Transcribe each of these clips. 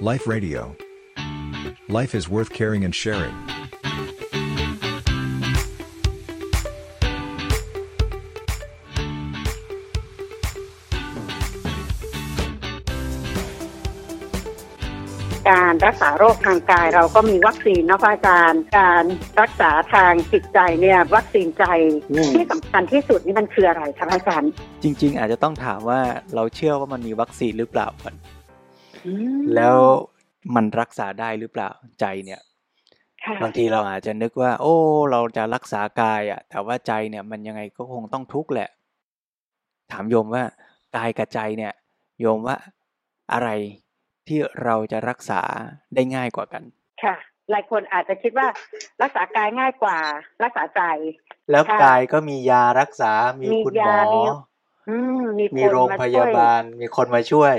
Life Radio. Life is worth caring and sharing. การรักษาโรคทางกายเราก็มีวัคซีนเนาะพระอาจารย์ การรักษาทางจิตใจเนี่ยวัคซีนใจอืมที่สำคัญที่สุดนี่มันคืออะไรคะพระอาจารย์ จริง ๆ อาจจะต้องถามว่าเราเชื่อว่ามันมีวัคซีนหรือเปล่าก่อนอืม แล้วมันรักษาได้หรือเปล่าใจเนี่ยค่ะบางทีเราอาจจะนึกว่า โอ้ เราจะรักษากายอะ แต่ว่าใจเนี่ย มันยังไงก็คงต้องทุกข์แหละ ถามโยมว่ากายกับใจเนี่ย โยมว่าอะไรที่เราจะรักษาได้ง่ายกว่ากัน ค่ะ หลายคนอาจจะคิดว่ารักษากายง่ายกว่า รักษาใจ แล้วค่ะกายก็มียารักษา มีมีคุณหมยาอมีอืมมีมีคนโรงมาพช่ยาวบาล มีคนมาช่วย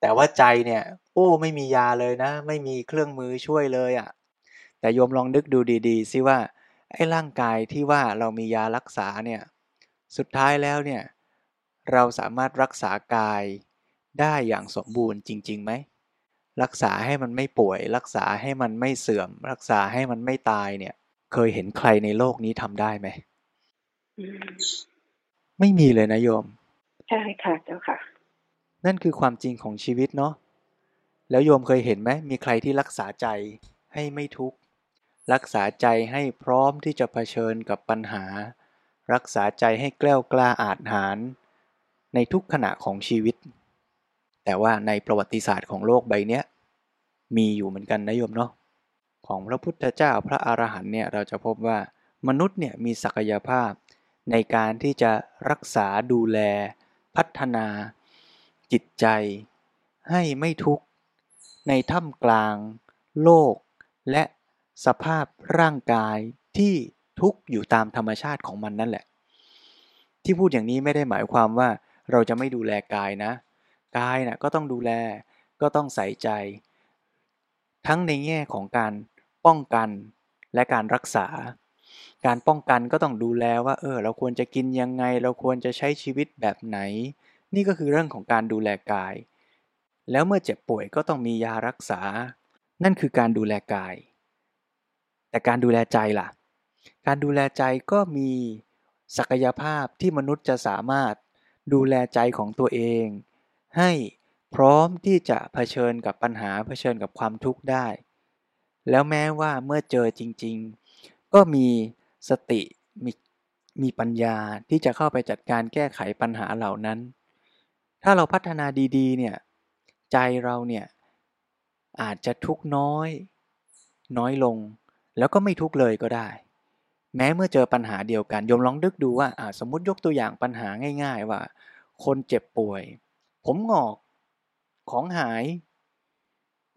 แต่ว่าใจเนี่ย โอ้ไม่มียาเลยนะ ไม่มีเครื่องมือช่วยเลยอะ แต่โยมลองนึกดูดีๆสิว่าไอ้ร่างกายที่ว่าเรามียารักษาเนี่ย สุดท้ายแล้วเนี่ย เราสามารถรักษากายได้อย่างสมบูรณ์จริงๆไหมรักษาให้มันไม่ป่วย รักษาให้มันไม่เสื่อม รักษาให้มันไม่ตายเนี่ย เคยเห็นใครในโลกนี้ทำได้ไหมอืมไม่มีเลยนะโยม ใช่ค่ะเจ้าค่ะ นั่นคือความจริงของชีวิตเนาะแล้วโยมเคยเห็นไหมมีใครที่รักษาใจให้ไม่ทุกข์รักษาใจให้พร้อมที่จะเผชิญกับปัญหา รักษาใจให้แกล้วกล้าอาจหาร ในทุกขณะของชีวิต แต่ว่าในประวัติศาสตร์ของโลกใบเนี้ยมีอยู่เหมือนกันนะโยมเนาะของพระพุทธเจ้าพระอรหันต์เนี่ยเราจะพบว่ามนุษย์เนี่ยมีศักยภาพ ในการที่จะรักษาดูแล พัฒนา จิตใจ ให้ไม่ทุกข์ ในท่ามกลาง โลก และสภาพร่างกายที่ทุกข์อยู่ตามธรรมชาติของมันนั่นแหละ ที่พูดอย่างนี้ไม่ได้หมายความว่าเราจะไม่ดูแลกายนะ กายนะก็ต้องดูแลก็ต้องใส่ใจ ทั้งในแง่ของการป้องกันและการรักษา การป้องกันก็ต้องดูแลว่า เออ เราควรจะกินยังไง เราควรจะใช้ชีวิตแบบไหน นี่ก็คือเรื่องของการดูแลกาย แล้วเมื่อเจ็บป่วยก็ต้องมียารักษา นั่นคือการดูแลกาย แต่การดูแลใจล่ะ การดูแลใจก็มีศักยภาพที่มนุษย์จะสามารถดูแลใจของตัวเอง ให้พร้อมที่จะเผชิญกับปัญหาเผชิญกับความทุกข์ได้ แล้วแม้ว่าเมื่อเจอจริง ๆ ก็มีสติมีมีปัญญาที่จะเข้าไปจัดการแก้ไขปัญหาเหล่านั้น ถ้าเราพัฒนาดีๆ เนี่ย ใจเราเนี่ย อาจจะทุกน้อย น้อยลง แล้วก็ไม่ทุกเลยก็ได้ แม้เมื่อเจอปัญหาเดียวกันโยมลองนึกดูว่าอ่าสมมติยกตัวอย่างปัญหาง่าย ๆ ว่า คนเจ็บป่วย ผมงอก ของหาย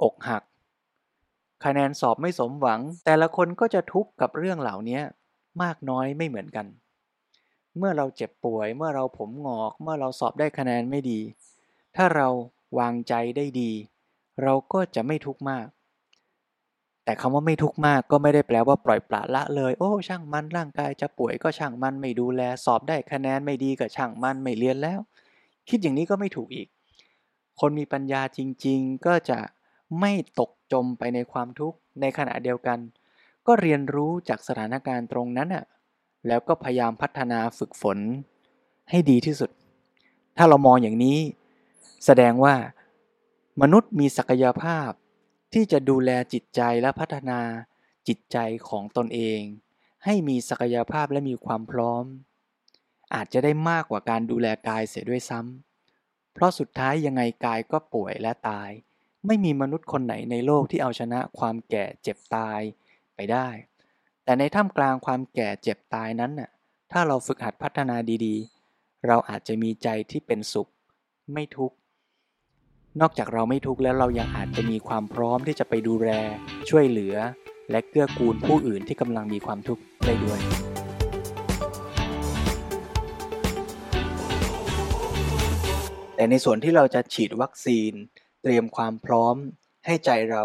อกหัก คะแนนสอบไม่สมหวัง แต่ละคนก็จะทุกข์กับเรื่องเหล่านี้มากน้อยไม่เหมือนกัน เมื่อเราเจ็บป่วย เมื่อเราผมงอก เมื่อเราสอบได้คะแนนไม่ดี ถ้าเราวางใจได้ดี เราก็จะไม่ทุกข์มาก แต่คำว่าไม่ทุกข์มากก็ไม่ได้แปลว่าปล่อยปละละเลย โอ้ ช่างมันร่างกายจะป่วยก็ช่างมันไม่ดูแล สอบได้คะแนนไม่ดีก็ช่างมันไม่เรียนแล้ว คิดอย่างนี้ก็ไม่ถูกอีก คนมีปัญญาจริง ๆ ก็จะไม่ตกจมไปในความทุกข์ในขณะเดียวกัน ก็เรียนรู้จากสถานการณ์ตรงนั้นน่ะ แล้วก็พยายามพัฒนาฝึกฝนให้ดีที่สุด ถ้าเรามองอย่างนี้ แสดงว่ามนุษย์มีศักยภาพที่จะดูแลจิตใจและพัฒนาจิตใจของตนเอง ให้มีศักยภาพและมีความพร้อม อาจจะได้มากกว่าการดูแลกายเสียด้วยซ้ำเพราะสุดท้ายยังไงกายก็ป่วยและตาย ไม่มีมนุษย์คนไหนในโลกที่เอาชนะความแก่เจ็บตายไปได้ แต่ในท่ามกลางความแก่เจ็บตายนั้นน่ะ ถ้าเราฝึกหัดพัฒนาดีๆ เราอาจจะมีใจที่เป็นสุข ไม่ทุกข์ นอกจากเราไม่ทุกข์แล้วเรายังอาจจะมีความพร้อมที่จะไปดูแล ช่วยเหลือ และเกื้อกูลผู้อื่นที่กำลังมีความทุกข์ได้ด้วยแต่ในส่วนที่เราจะฉีดวัคซีน เตรียมความพร้อมให้ใจเรา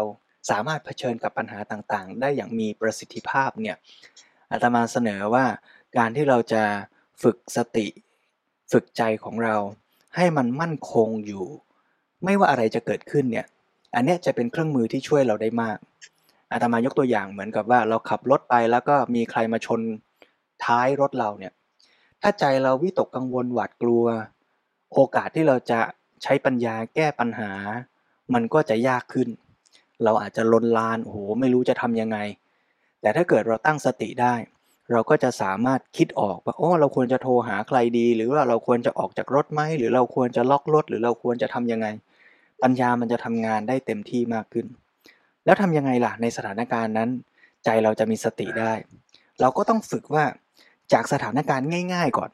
สามารถเผชิญกับปัญหาต่างๆ ได้อย่างมีประสิทธิภาพเนี่ยอาตมาเสนอว่าการที่เราจะฝึกสติ ฝึกใจของเรา ให้มันมั่นคงอยู่ ไม่ว่าอะไรจะเกิดขึ้นเนี่ยอันนี้จะเป็นเครื่องมือที่ช่วยเราได้มากอาตมายกตัวอย่างเหมือนกับว่าเราขับรถไปแล้วก็มีใครมาชนท้ายรถเราเนี่ยถ้าใจเราวิตกกังวลหวาดกลัว โอกาสที่เราจะใช้ปัญญาแก้ปัญหา มันก็จะยากขึ้น เราอาจจะลนลานโอ้โหไม่รู้จะทำยังไง แต่ถ้าเกิดเราตั้งสติได้ เราก็จะสามารถคิดออกว่าโอ้เราควรจะโทรหาใครดี หรือว่าเราควรจะออกจากรถไหมหรือเราควรจะล็อกรถ หรือเราควรจะทำยังไง ปัญญามันจะทำงานได้เต็มที่มากขึ้น แล้วทำยังไงล่ะในสถานการณ์นั้น ใจเราจะมีสติได้ เราก็ต้องฝึกว่าจากสถานการณ์ง่าย ๆ ก่อน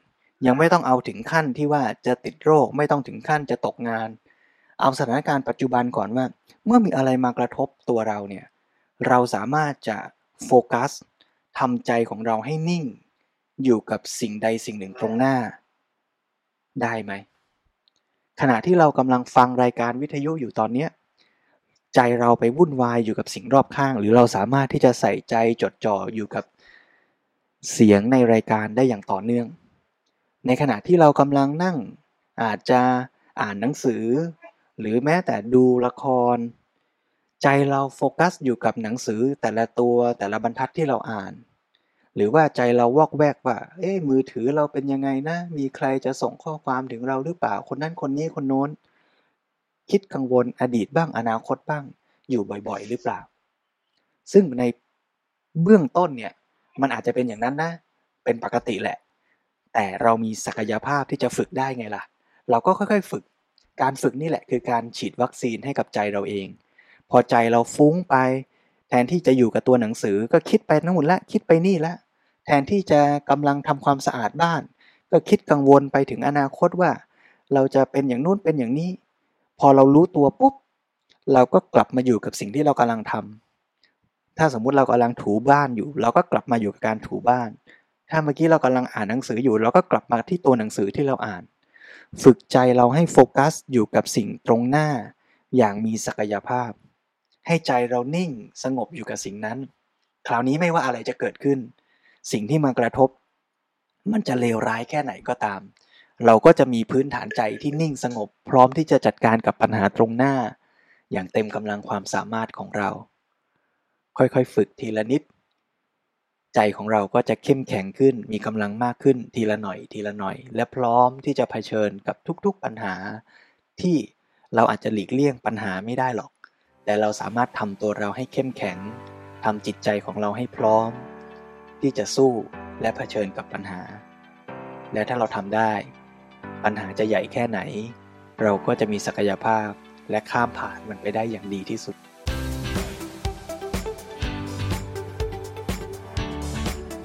ยังไม่ต้องเอาถึงขั้นที่ว่าจะติดโรคไม่ต้องถึงขั้นจะตกงาน เอาสถานการณ์ปัจจุบันก่อนว่า เมื่อมีอะไรมากระทบตัวเราเนี่ยเราสามารถจะโฟกัสทำใจของเราให้นิ่ง อยู่กับสิ่งใดสิ่งหนึ่งตรงหน้า ได้ไหม ขณะที่เรากำลังฟังรายการวิทยุอยู่ตอนเนี้ยใจเราไปวุ่นวายอยู่กับสิ่งรอบข้าง หรือเราสามารถที่จะใส่ใจจดจ่ออยู่กับเสียงในรายการได้อย่างต่อเนื่อง ในขณะที่เรากำลังนั่งอาจจะอ่านหนังสือ หรือแม้แต่ดูละคร ใจเราโฟกัสอยู่กับหนังสือแต่ละตัวแต่ละบรรทัดที่เราอ่าน หรือว่าใจเราวอกแวกว่า เอ๊ะมือถือเราเป็นยังไงนะ มีใครจะส่งข้อความถึงเราหรือเปล่าคนนั้นคนนี้คนโน้น คิดกังวลอดีตบ้างอนาคตบ้าง อยู่บ่อยๆ หรือเปล่า ซึ่งในเบื้องต้นเนี่ยมันอาจจะเป็นอย่างนั้นนะ เป็นปกติแหละ แต่เรามีศักยภาพที่จะฝึกได้ไงล่ะ เราก็ค่อยๆ ฝึก การฝึกนี่แหละคือการฉีดวัคซีนให้กับใจเราเอง พอใจเราฟุ้งไป แทนที่จะอยู่กับตัวหนังสือก็คิดไปนั่นหมดละคิดไปนี่ละแทนที่จะกำลังทำความสะอาดบ้าน ก็คิดกังวลไปถึงอนาคตว่า เราจะเป็นอย่างนู้นเป็นอย่างนี้ พอเรารู้ตัวปุ๊บ เราก็กลับมาอยู่กับสิ่งที่เรากำลังทำถ้าสมมุติเรากำลังถูบ้านอยู่ เราก็กลับมาอยู่กับการถูบ้าน ถ้าเมื่อกี้เรากำลังอ่านหนังสืออยู่ เราก็กลับมาที่ตัวหนังสือที่เราอ่าน ฝึกใจเราให้โฟกัสอยู่กับสิ่งตรงหน้า อย่างมีศักยภาพ ให้ใจเรานิ่งสงบอยู่กับสิ่งนั้น คราวนี้ไม่ว่าอะไรจะเกิดขึ้น สิ่งที่มากระทบ มันจะเลวร้ายแค่ไหนก็ตาม เราก็จะมีพื้นฐานใจที่นิ่งสงบ พร้อมที่จะจัดการกับปัญหาตรงหน้า อย่างเต็มกำลังความสามารถของเรา ค่อยๆ ฝึกทีละนิด ใจของเราก็จะเข้มแข็งขึ้น มีกำลังมากขึ้นทีละหน่อยทีละหน่อย และพร้อมที่จะเผชิญกับทุกๆปัญหา ที่เราอาจจะหลีกเลี่ยงปัญหาไม่ได้หรอก แต่เราสามารถทำตัวเราให้เข้มแข็งทำจิตใจของเราให้พร้อม ที่จะสู้และเผชิญกับปัญหา และถ้าเราทำได้ ปัญหาจะใหญ่แค่ไหน เราก็จะมีศักยภาพและข้ามผ่านมันไปได้อย่างดีที่สุด